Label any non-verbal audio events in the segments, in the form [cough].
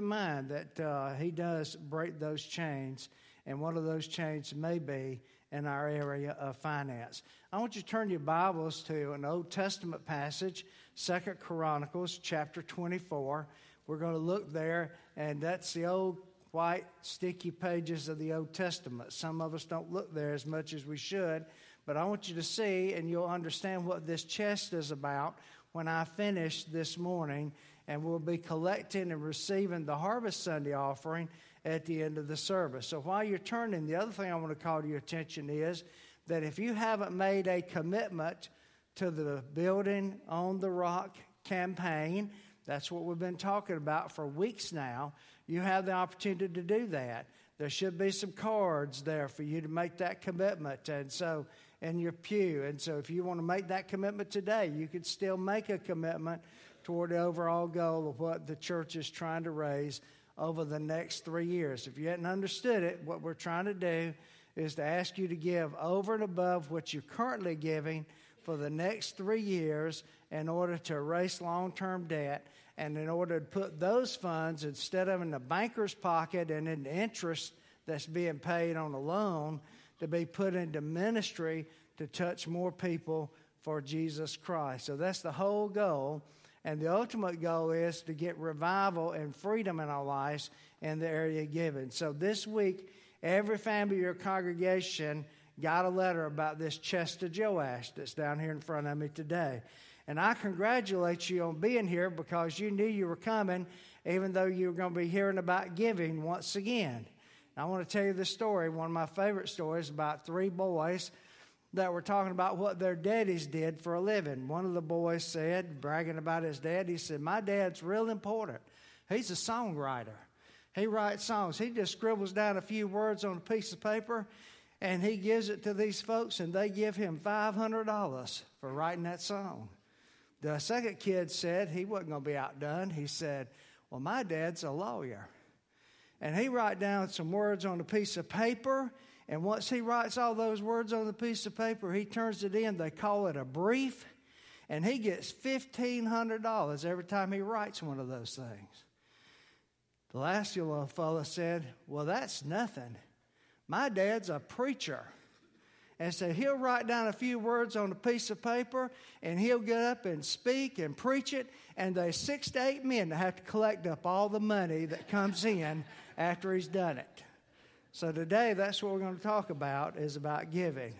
in mind that uh, He does break those chains, and one of those chains may be in our area of finance. I want you to turn your Bibles to an Old Testament passage, Second Chronicles chapter 24. We're going to look there, and that's the old white sticky pages of the Old Testament. Some of us don't look there as much as we should, but I want you to see, and you'll understand what this chest is about when I finish this morning, and we'll be collecting and receiving the Harvest Sunday offering at the end of the service. So while you're turning, the other thing I want to call to your attention is that if you haven't made a commitment to the Building on the Rock campaign, that's what we've been talking about for weeks now. You have the opportunity to do that. There should be some cards there for you to make that commitment. And so, in your pew. And so, if you want to make that commitment today, you could still make a commitment toward the overall goal of what the church is trying to raise over the next three years. If you hadn't understood it, what we're trying to do is to ask you to give over and above what you're currently giving for the next three years in order to erase long term debt and in order to put those funds instead of in the banker's pocket and in the interest that's being paid on a loan to be put into ministry to touch more people for Jesus Christ. So that's the whole goal. And the ultimate goal is to get revival and freedom in our lives in the area given. So this week, every family of your congregation got a letter about this chest of Joash that's down here in front of me today. And I congratulate you on being here because you knew you were coming, even though you were going to be hearing about giving once again. I want to tell you this story, one of my favorite stories about three boys that were talking about what their daddies did for a living. One of the boys said, bragging about his dad, he said, My dad's real important. He's a songwriter. He writes songs. He just scribbles down a few words on a piece of paper and he gives it to these folks and they give him $500 for writing that song. The second kid said he wasn't going to be outdone. He said, Well, my dad's a lawyer. And he write down some words on a piece of paper and once he writes all those words on the piece of paper, he turns it in. They call it a brief. And he gets $1,500 every time he writes one of those things. The last little fellow said, Well, that's nothing. My dad's a preacher. And so he'll write down a few words on a piece of paper and he'll get up and speak and preach it. And there's six to eight men that have to collect up all the money that comes in after he's done it. So today, that's what we're going to talk about is about giving.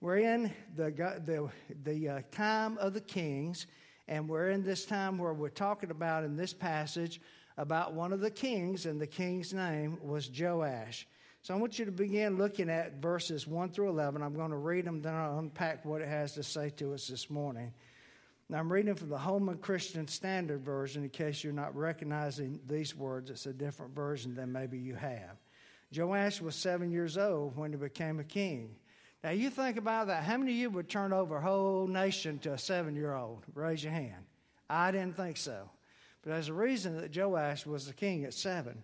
We're in the the the uh, time of the kings, and we're in this time where we're talking about in this passage about one of the kings, and the king's name was Joash. So I want you to begin looking at verses 1 through 11. I'm going to read them, then I'll unpack what it has to say to us this morning. Now, I'm reading from the Holman Christian Standard Version in case you're not recognizing these words. It's a different version than maybe you have. Joash was seven years old when he became a king. Now, you think about that. How many of you would turn over a whole nation to a seven year old? Raise your hand. I didn't think so. But there's a reason that Joash was the king at seven.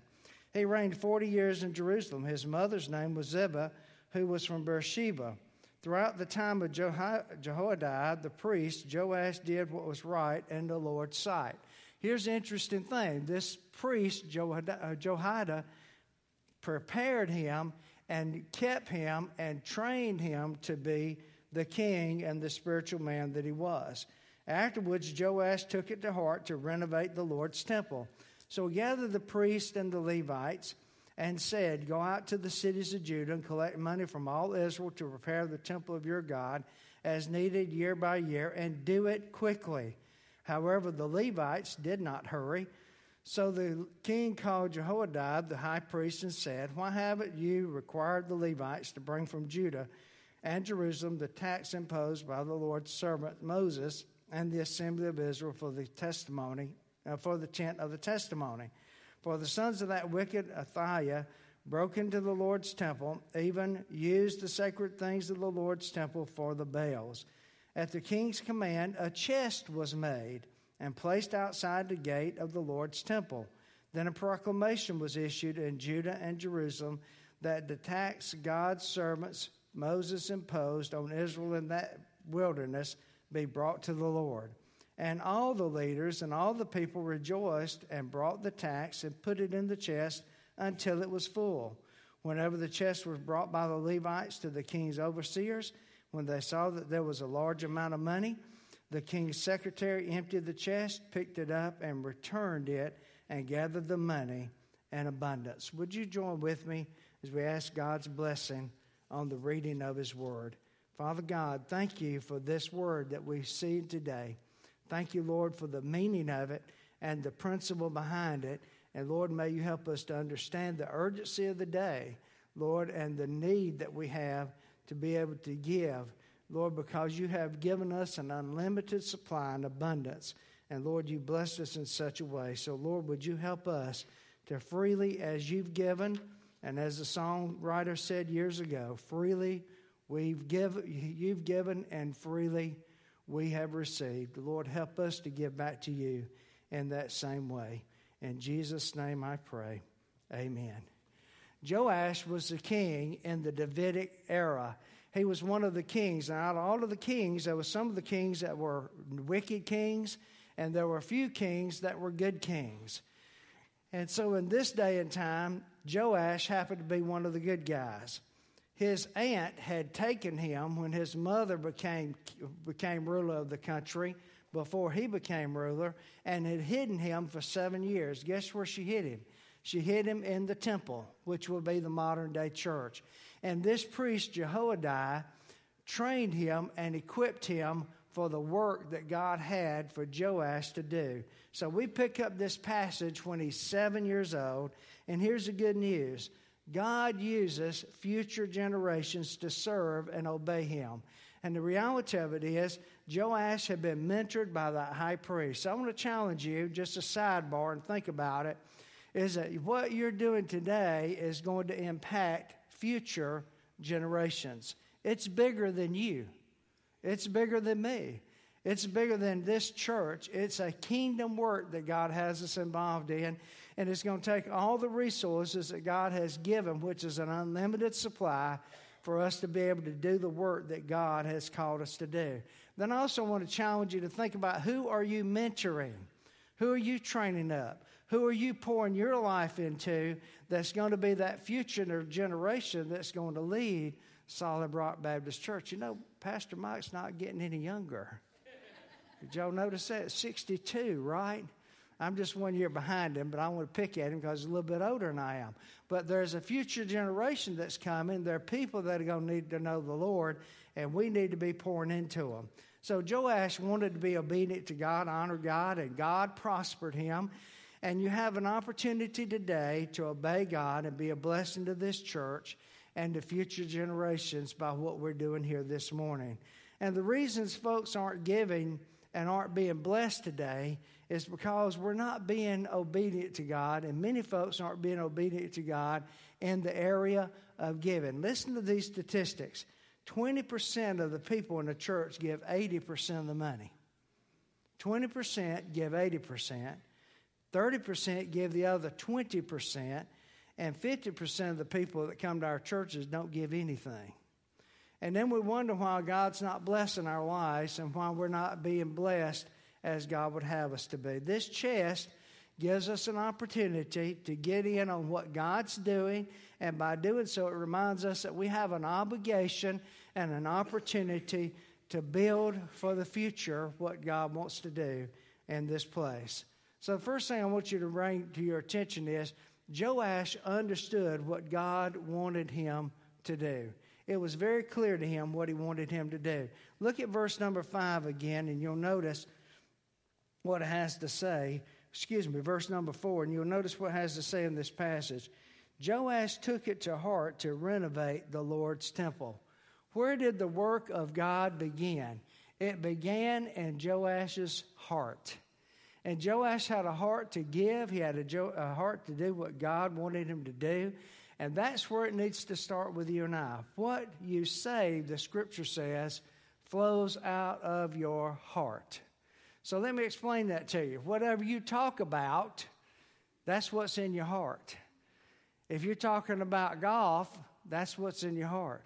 He reigned 40 years in Jerusalem. His mother's name was Zibiah, who was from Beersheba. Throughout the time of Jehoiada, the priest, Joash did what was right in the Lord's sight. Here's the interesting thing this priest, uh, Jehoiada, prepared him and kept him and trained him to be the king and the spiritual man that he was. Afterwards, Joash took it to heart to renovate the Lord's temple. So he gathered the priests and the Levites and said, Go out to the cities of Judah and collect money from all Israel to repair the temple of your God as needed year by year, and do it quickly. However, the Levites did not hurry so the king called Jehoiada, the high priest, and said, Why haven't you required the Levites to bring from Judah and Jerusalem the tax imposed by the Lord's servant Moses and the assembly of Israel for the testimony, uh, for the tent of the testimony? For the sons of that wicked Athaliah broke into the Lord's temple, even used the sacred things of the Lord's temple for the Baals. At the king's command, a chest was made and placed outside the gate of the Lord's temple. Then a proclamation was issued in Judah and Jerusalem that the tax God's servants Moses imposed on Israel in that wilderness be brought to the Lord. And all the leaders and all the people rejoiced and brought the tax and put it in the chest until it was full. Whenever the chest was brought by the Levites to the king's overseers, when they saw that there was a large amount of money, the king's secretary emptied the chest, picked it up, and returned it and gathered the money in abundance. Would you join with me as we ask God's blessing on the reading of his word? Father God, thank you for this word that we see today. Thank you, Lord, for the meaning of it and the principle behind it. And Lord, may you help us to understand the urgency of the day, Lord, and the need that we have to be able to give, Lord, because you have given us an unlimited supply and abundance. And Lord, you blessed us in such a way. So, Lord, would you help us to freely as you've given, and as the songwriter said years ago, freely we've given, you've given, and freely we have received. Lord, help us to give back to you in that same way. In Jesus' name I pray. Amen. Joash was the king in the Davidic era. He was one of the kings. And out of all of the kings, there were some of the kings that were wicked kings, and there were a few kings that were good kings. And so in this day and time, Joash happened to be one of the good guys his aunt had taken him when his mother became, became ruler of the country before he became ruler and had hidden him for seven years. Guess where she hid him? She hid him in the temple, which will be the modern day church. And this priest, Jehoiada, trained him and equipped him for the work that God had for Joash to do. So we pick up this passage when he's seven years old, and here's the good news God uses future generations to serve and obey him. And the reality of it is, Joash had been mentored by the high priest. So I want to challenge you, just a sidebar, and think about it, is that what you're doing today is going to impact future generations. It's bigger than you, it's bigger than me. It's bigger than this church. It's a kingdom work that God has us involved in. And it's going to take all the resources that God has given, which is an unlimited supply, for us to be able to do the work that God has called us to do. Then I also want to challenge you to think about who are you mentoring? Who are you training up? Who are you pouring your life into that's going to be that future generation that's going to lead Solid Rock Baptist Church? You know, Pastor Mike's not getting any younger. Did y'all notice that? 62, right? I'm just one year behind him, but I want to pick at him because he's a little bit older than I am. But there's a future generation that's coming. There are people that are going to need to know the Lord, and we need to be pouring into them. So Joash wanted to be obedient to God, honor God, and God prospered him. And you have an opportunity today to obey God and be a blessing to this church and to future generations by what we're doing here this morning. And the reasons folks aren't giving and aren't being blessed today is because we're not being obedient to God, and many folks aren't being obedient to God in the area of giving. Listen to these statistics 20% of the people in the church give 80% of the money, 20% give 80%, 30% give the other 20%, and 50% of the people that come to our churches don't give anything. And then we wonder why God's not blessing our lives and why we're not being blessed as God would have us to be. This chest gives us an opportunity to get in on what God's doing, and by doing so, it reminds us that we have an obligation and an opportunity to build for the future what God wants to do in this place. So, the first thing I want you to bring to your attention is Joash understood what God wanted him to do it was very clear to him what he wanted him to do. Look at verse number five again, and you'll notice what it has to say. Excuse me, verse number four, and you'll notice what it has to say in this passage. Joash took it to heart to renovate the Lord's temple. Where did the work of God begin? It began in Joash's heart. And Joash had a heart to give, he had a, jo- a heart to do what God wanted him to do. And that's where it needs to start with you and I. What you say, the scripture says, flows out of your heart. So let me explain that to you. Whatever you talk about, that's what's in your heart. If you're talking about golf, that's what's in your heart.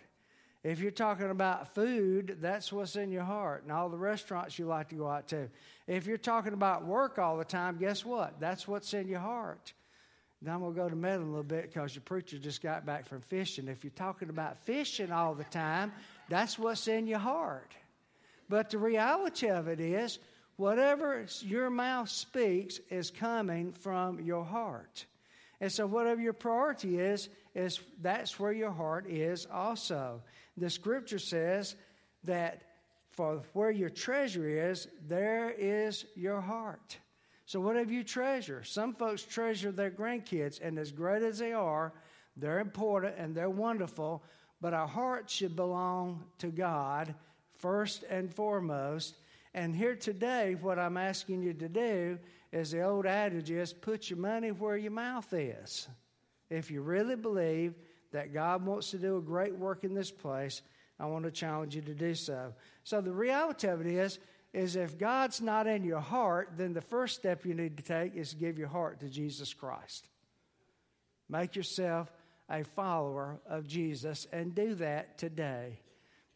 If you're talking about food, that's what's in your heart and all the restaurants you like to go out to. If you're talking about work all the time, guess what? That's what's in your heart. Now I'm going to go to Metal a little bit because your preacher just got back from fishing. If you're talking about fishing all the time, that's what's in your heart. But the reality of it is, whatever your mouth speaks is coming from your heart. And so, whatever your priority is, is that's where your heart is also. The scripture says that for where your treasure is, there is your heart. So, whatever you treasure, some folks treasure their grandkids, and as great as they are, they're important and they're wonderful, but our heart should belong to God first and foremost. And here today, what I'm asking you to do is the old adage is put your money where your mouth is. If you really believe that God wants to do a great work in this place, I want to challenge you to do so. So the reality of it is, is if God's not in your heart, then the first step you need to take is give your heart to Jesus Christ. Make yourself a follower of Jesus and do that today.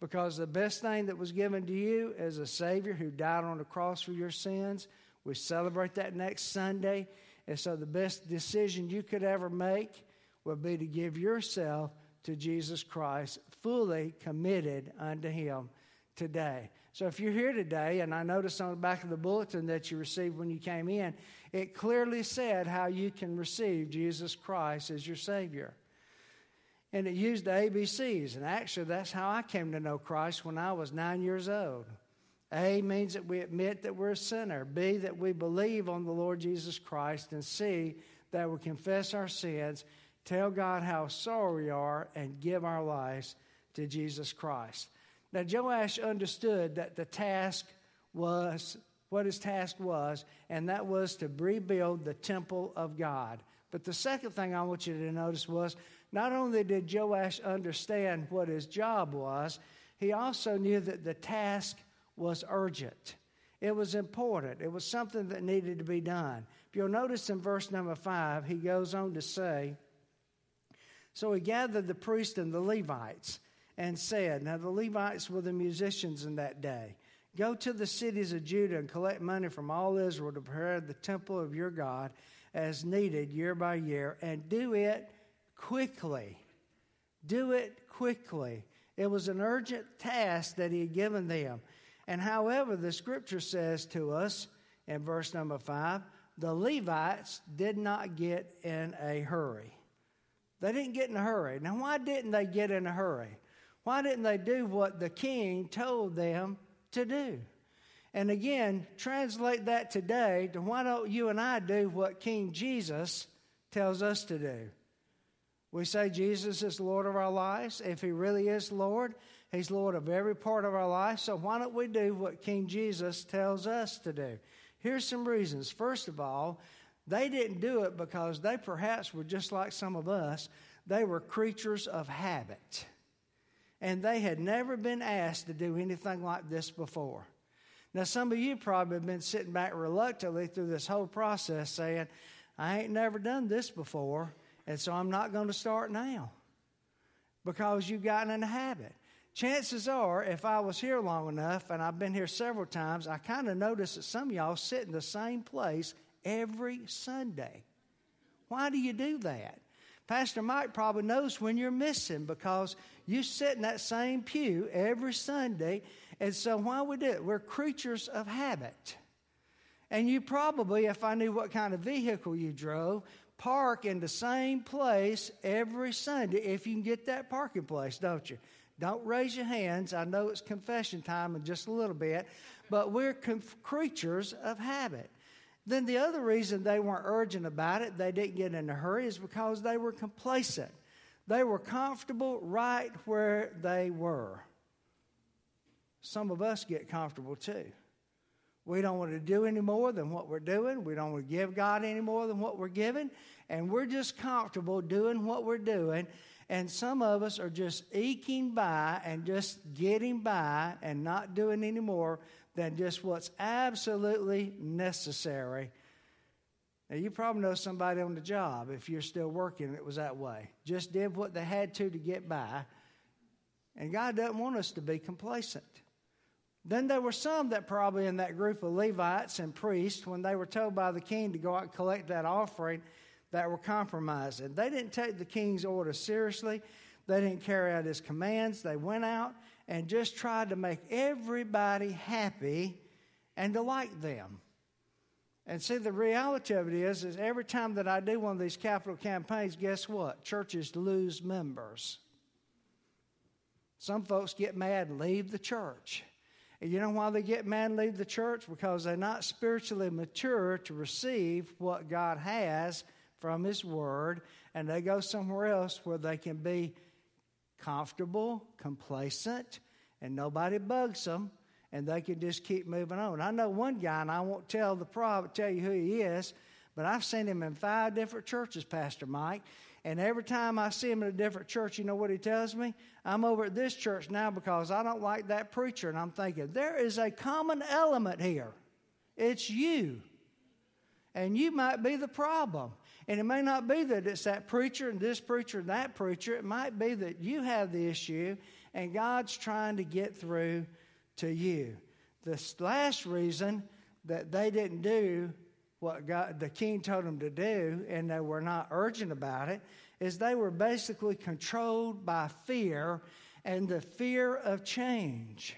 Because the best thing that was given to you is a Savior who died on the cross for your sins. We celebrate that next Sunday. And so the best decision you could ever make would be to give yourself to Jesus Christ, fully committed unto Him today. So if you're here today, and I noticed on the back of the bulletin that you received when you came in, it clearly said how you can receive Jesus Christ as your Savior. And it used the ABCs. And actually, that's how I came to know Christ when I was nine years old. A means that we admit that we're a sinner. B, that we believe on the Lord Jesus Christ. And C, that we confess our sins tell God how sorry we are, and give our lives to Jesus Christ. Now, Joash understood that the task was what his task was, and that was to rebuild the temple of God. But the second thing I want you to notice was not only did Joash understand what his job was, he also knew that the task was urgent. It was important. It was something that needed to be done. If you'll notice in verse number five, he goes on to say, so he gathered the priests and the Levites and said, Now the Levites were the musicians in that day. Go to the cities of Judah and collect money from all Israel to prepare the temple of your God as needed year by year, and do it quickly. Do it quickly. It was an urgent task that he had given them. And however, the scripture says to us in verse number five, the Levites did not get in a hurry. They didn't get in a hurry. Now, why didn't they get in a hurry? Why didn't they do what the king told them to do? And again, translate that today to why don't you and I do what King Jesus tells us to do? We say Jesus is Lord of our lives. If He really is Lord, He's Lord of every part of our life. So why don't we do what King Jesus tells us to do? Here's some reasons. First of all, they didn't do it because they perhaps were just like some of us. They were creatures of habit. And they had never been asked to do anything like this before. Now, some of you probably have been sitting back reluctantly through this whole process saying, I ain't never done this before, and so I'm not going to start now because you've gotten in a habit. Chances are, if I was here long enough, and I've been here several times, I kind of notice that some of y'all sit in the same place every Sunday. Why do you do that? Pastor Mike probably knows when you're missing because you sit in that same pew every Sunday. And so, why we do it? We're creatures of habit. And you probably, if I knew what kind of vehicle you drove, park in the same place every Sunday if you can get that parking place, don't you? Don't raise your hands. I know it's confession time in just a little bit, but we're creatures of habit. Then the other reason they weren't urgent about it, they didn't get in a hurry, is because they were complacent. They were comfortable right where they were. Some of us get comfortable too. We don't want to do any more than what we're doing. We don't want to give God any more than what we're giving. And we're just comfortable doing what we're doing. And some of us are just eking by and just getting by and not doing any more than just what's absolutely necessary. Now, you probably know somebody on the job, if you're still working, it was that way. Just did what they had to to get by. And God doesn't want us to be complacent. Then there were some that probably in that group of Levites and priests, when they were told by the king to go out and collect that offering, that were compromised. And they didn't take the king's order seriously. They didn't carry out his commands. They went out and just tried to make everybody happy and to like them. And see, the reality of it is, is every time that I do one of these capital campaigns, guess what? Churches lose members. Some folks get mad and leave the church. And you know why they get mad and leave the church? Because they're not spiritually mature to receive what God has from His Word, and they go somewhere else where they can be comfortable, complacent, and nobody bugs them, and they can just keep moving on. I know one guy, and I won't tell the prophet, tell you who he is, but I've seen him in five different churches, Pastor Mike. And every time I see him in a different church, you know what he tells me? I'm over at this church now because I don't like that preacher. And I'm thinking, there is a common element here. It's you. And you might be the problem. And it may not be that it's that preacher and this preacher and that preacher. It might be that you have the issue and God's trying to get through to you. The last reason that they didn't do what God, the king told them to do and they were not urgent about it is they were basically controlled by fear and the fear of change.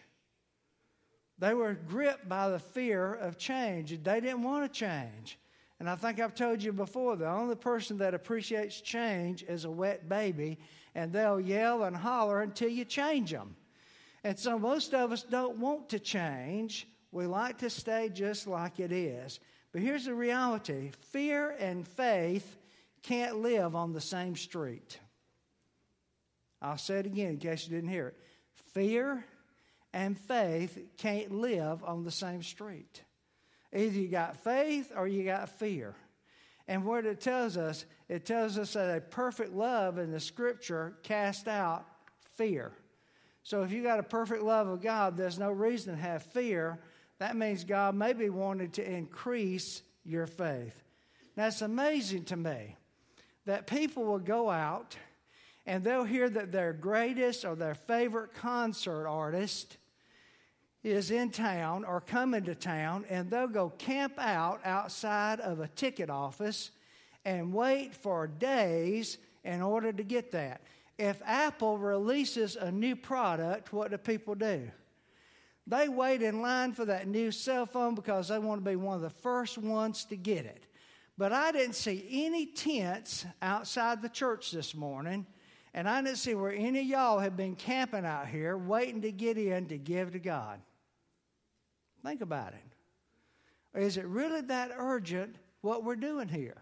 They were gripped by the fear of change. They didn't want to change. And I think I've told you before the only person that appreciates change is a wet baby, and they'll yell and holler until you change them. And so most of us don't want to change. We like to stay just like it is. But here's the reality fear and faith can't live on the same street. I'll say it again in case you didn't hear it. Fear and faith can't live on the same street. Either you got faith or you got fear. And what it tells us, it tells us that a perfect love in the scripture casts out fear. So if you got a perfect love of God, there's no reason to have fear. That means God maybe wanted to increase your faith. Now it's amazing to me that people will go out and they'll hear that their greatest or their favorite concert artist is in town or coming to town, and they'll go camp out outside of a ticket office and wait for days in order to get that. If Apple releases a new product, what do people do? They wait in line for that new cell phone because they want to be one of the first ones to get it. But I didn't see any tents outside the church this morning, and I didn't see where any of y'all have been camping out here waiting to get in to give to God. Think about it. Is it really that urgent what we're doing here?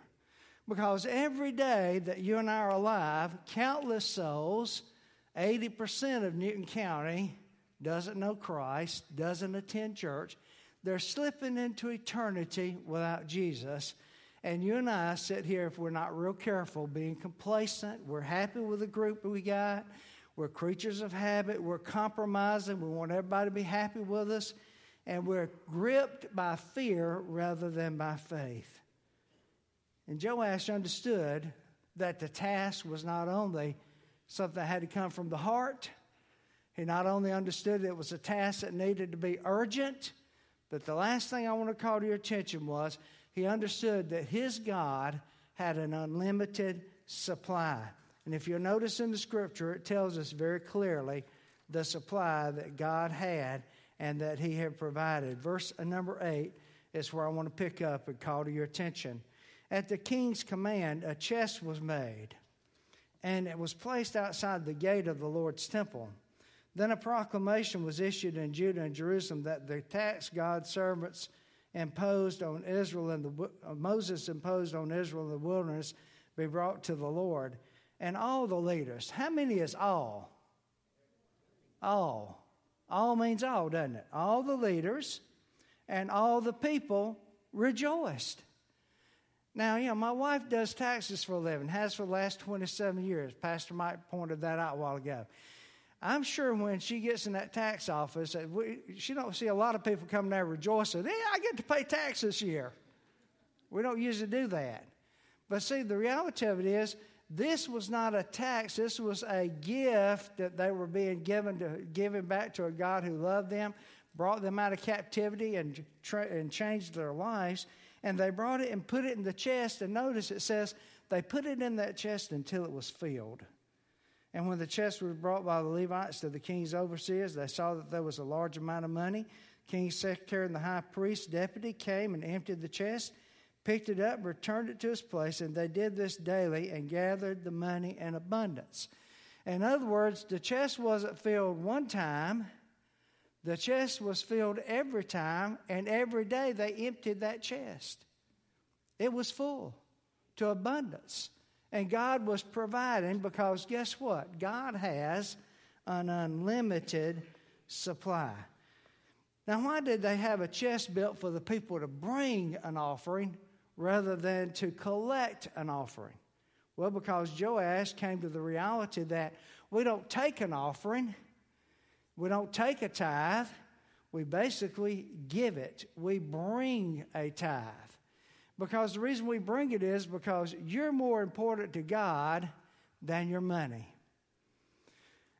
Because every day that you and I are alive, countless souls, 80% of Newton County, doesn't know Christ, doesn't attend church. They're slipping into eternity without Jesus. And you and I sit here, if we're not real careful, being complacent. We're happy with the group we got. We're creatures of habit. We're compromising. We want everybody to be happy with us and we're gripped by fear rather than by faith. And Joash understood that the task was not only something that had to come from the heart, he not only understood it was a task that needed to be urgent, but the last thing I want to call to your attention was he understood that his God had an unlimited supply. And if you'll notice in the scripture, it tells us very clearly the supply that God had and that he had provided. Verse number 8 is where I want to pick up and call to your attention. At the king's command, a chest was made, and it was placed outside the gate of the Lord's temple. Then a proclamation was issued in Judah and Jerusalem that the tax God's servants imposed on Israel and the uh, Moses imposed on Israel in the wilderness be brought to the Lord. And all the leaders, how many is all? All. All means all, doesn't it? All the leaders and all the people rejoiced. Now, you know, my wife does taxes for a living, has for the last 27 years. Pastor Mike pointed that out a while ago. I'm sure when she gets in that tax office, she don't see a lot of people coming there rejoicing. Hey, I get to pay tax this year. We don't usually do that. But see, the reality of it is this was not a tax, this was a gift that they were being given to given back to a God who loved them, brought them out of captivity and, tra- and changed their lives. And they brought it and put it in the chest. And notice it says they put it in that chest until it was filled. And when the chest was brought by the Levites to the king's overseers, they saw that there was a large amount of money. King's secretary and the high priest deputy came and emptied the chest picked it up, returned it to its place, and they did this daily and gathered the money in abundance. In other words, the chest wasn't filled one time, the chest was filled every time, and every day they emptied that chest. It was full to abundance. And God was providing because guess what? God has an unlimited supply. Now, why did they have a chest built for the people to bring an offering rather than to collect an offering? Well, because Joash came to the reality that we don't take an offering, we don't take a tithe, we basically give it. We bring a tithe. Because the reason we bring it is because you're more important to God than your money.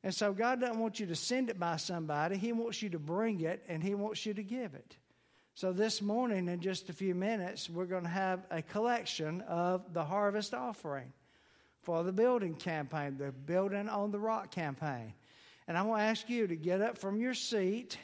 And so God doesn't want you to send it by somebody, He wants you to bring it and He wants you to give it. So, this morning, in just a few minutes, we're going to have a collection of the harvest offering for the building campaign, the Building on the Rock campaign. And I want to ask you to get up from your seat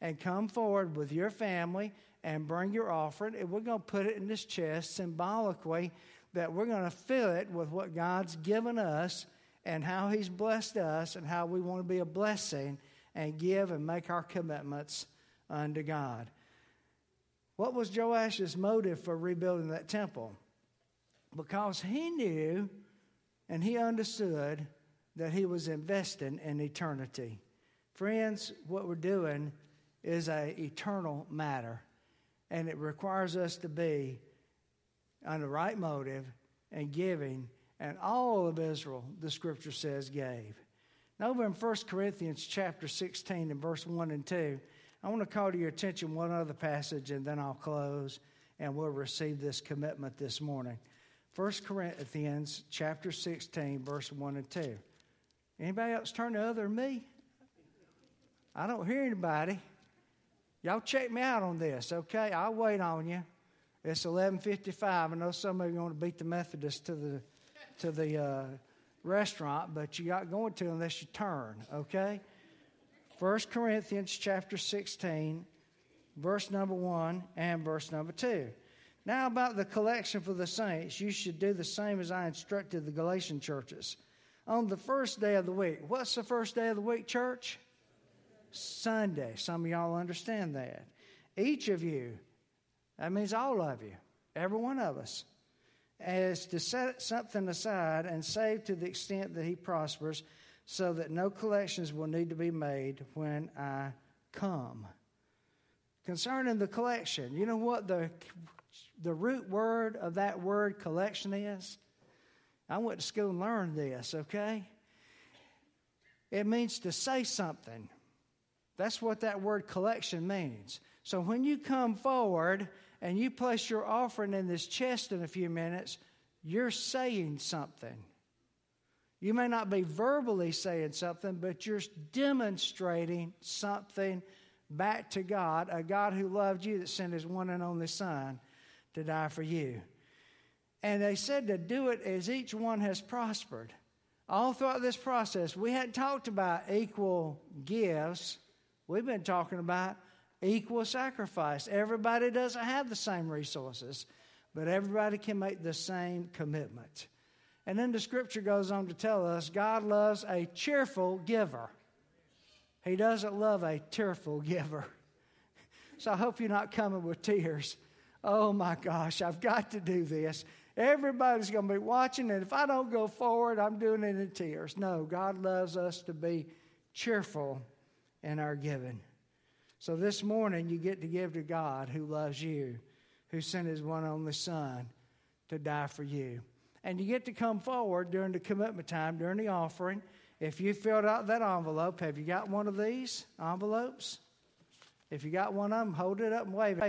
and come forward with your family and bring your offering. And we're going to put it in this chest symbolically that we're going to fill it with what God's given us and how He's blessed us and how we want to be a blessing and give and make our commitments unto God. What was Joash's motive for rebuilding that temple? Because he knew and he understood that he was investing in eternity. Friends, what we're doing is an eternal matter, and it requires us to be on the right motive and giving. And all of Israel, the scripture says, gave. Now, over in 1 Corinthians chapter 16 and verse 1 and 2, I want to call to your attention one other passage and then I'll close and we'll receive this commitment this morning. 1 Corinthians chapter 16, verse 1 and 2. Anybody else turn to other than me? I don't hear anybody. Y'all check me out on this, okay? I'll wait on you. It's 11:55. I know some of you want to beat the Methodists to the to the uh, restaurant, but you got going to unless you turn, okay? 1 Corinthians chapter 16, verse number 1 and verse number 2. Now, about the collection for the saints, you should do the same as I instructed the Galatian churches. On the first day of the week, what's the first day of the week, church? Sunday. Some of y'all understand that. Each of you, that means all of you, every one of us, is to set something aside and save to the extent that he prospers so that no collections will need to be made when I come. Concerning the collection, you know what the, the root word of that word collection is? I went to school and learned this, okay? It means to say something. That's what that word collection means. So when you come forward and you place your offering in this chest in a few minutes, you're saying something. You may not be verbally saying something, but you're demonstrating something back to God, a God who loved you that sent his one and only Son to die for you. And they said to do it as each one has prospered. All throughout this process, we hadn't talked about equal gifts. We've been talking about equal sacrifice. Everybody doesn't have the same resources, but everybody can make the same commitment. And then the scripture goes on to tell us God loves a cheerful giver. He doesn't love a tearful giver. [laughs] So I hope you're not coming with tears. Oh my gosh, I've got to do this. Everybody's going to be watching, and if I don't go forward, I'm doing it in tears. No, God loves us to be cheerful in our giving. So this morning, you get to give to God who loves you, who sent his one only Son to die for you and you get to come forward during the commitment time, during the offering. If you filled out that envelope, have you got one of these envelopes? If you got one of them, hold it up and wave it.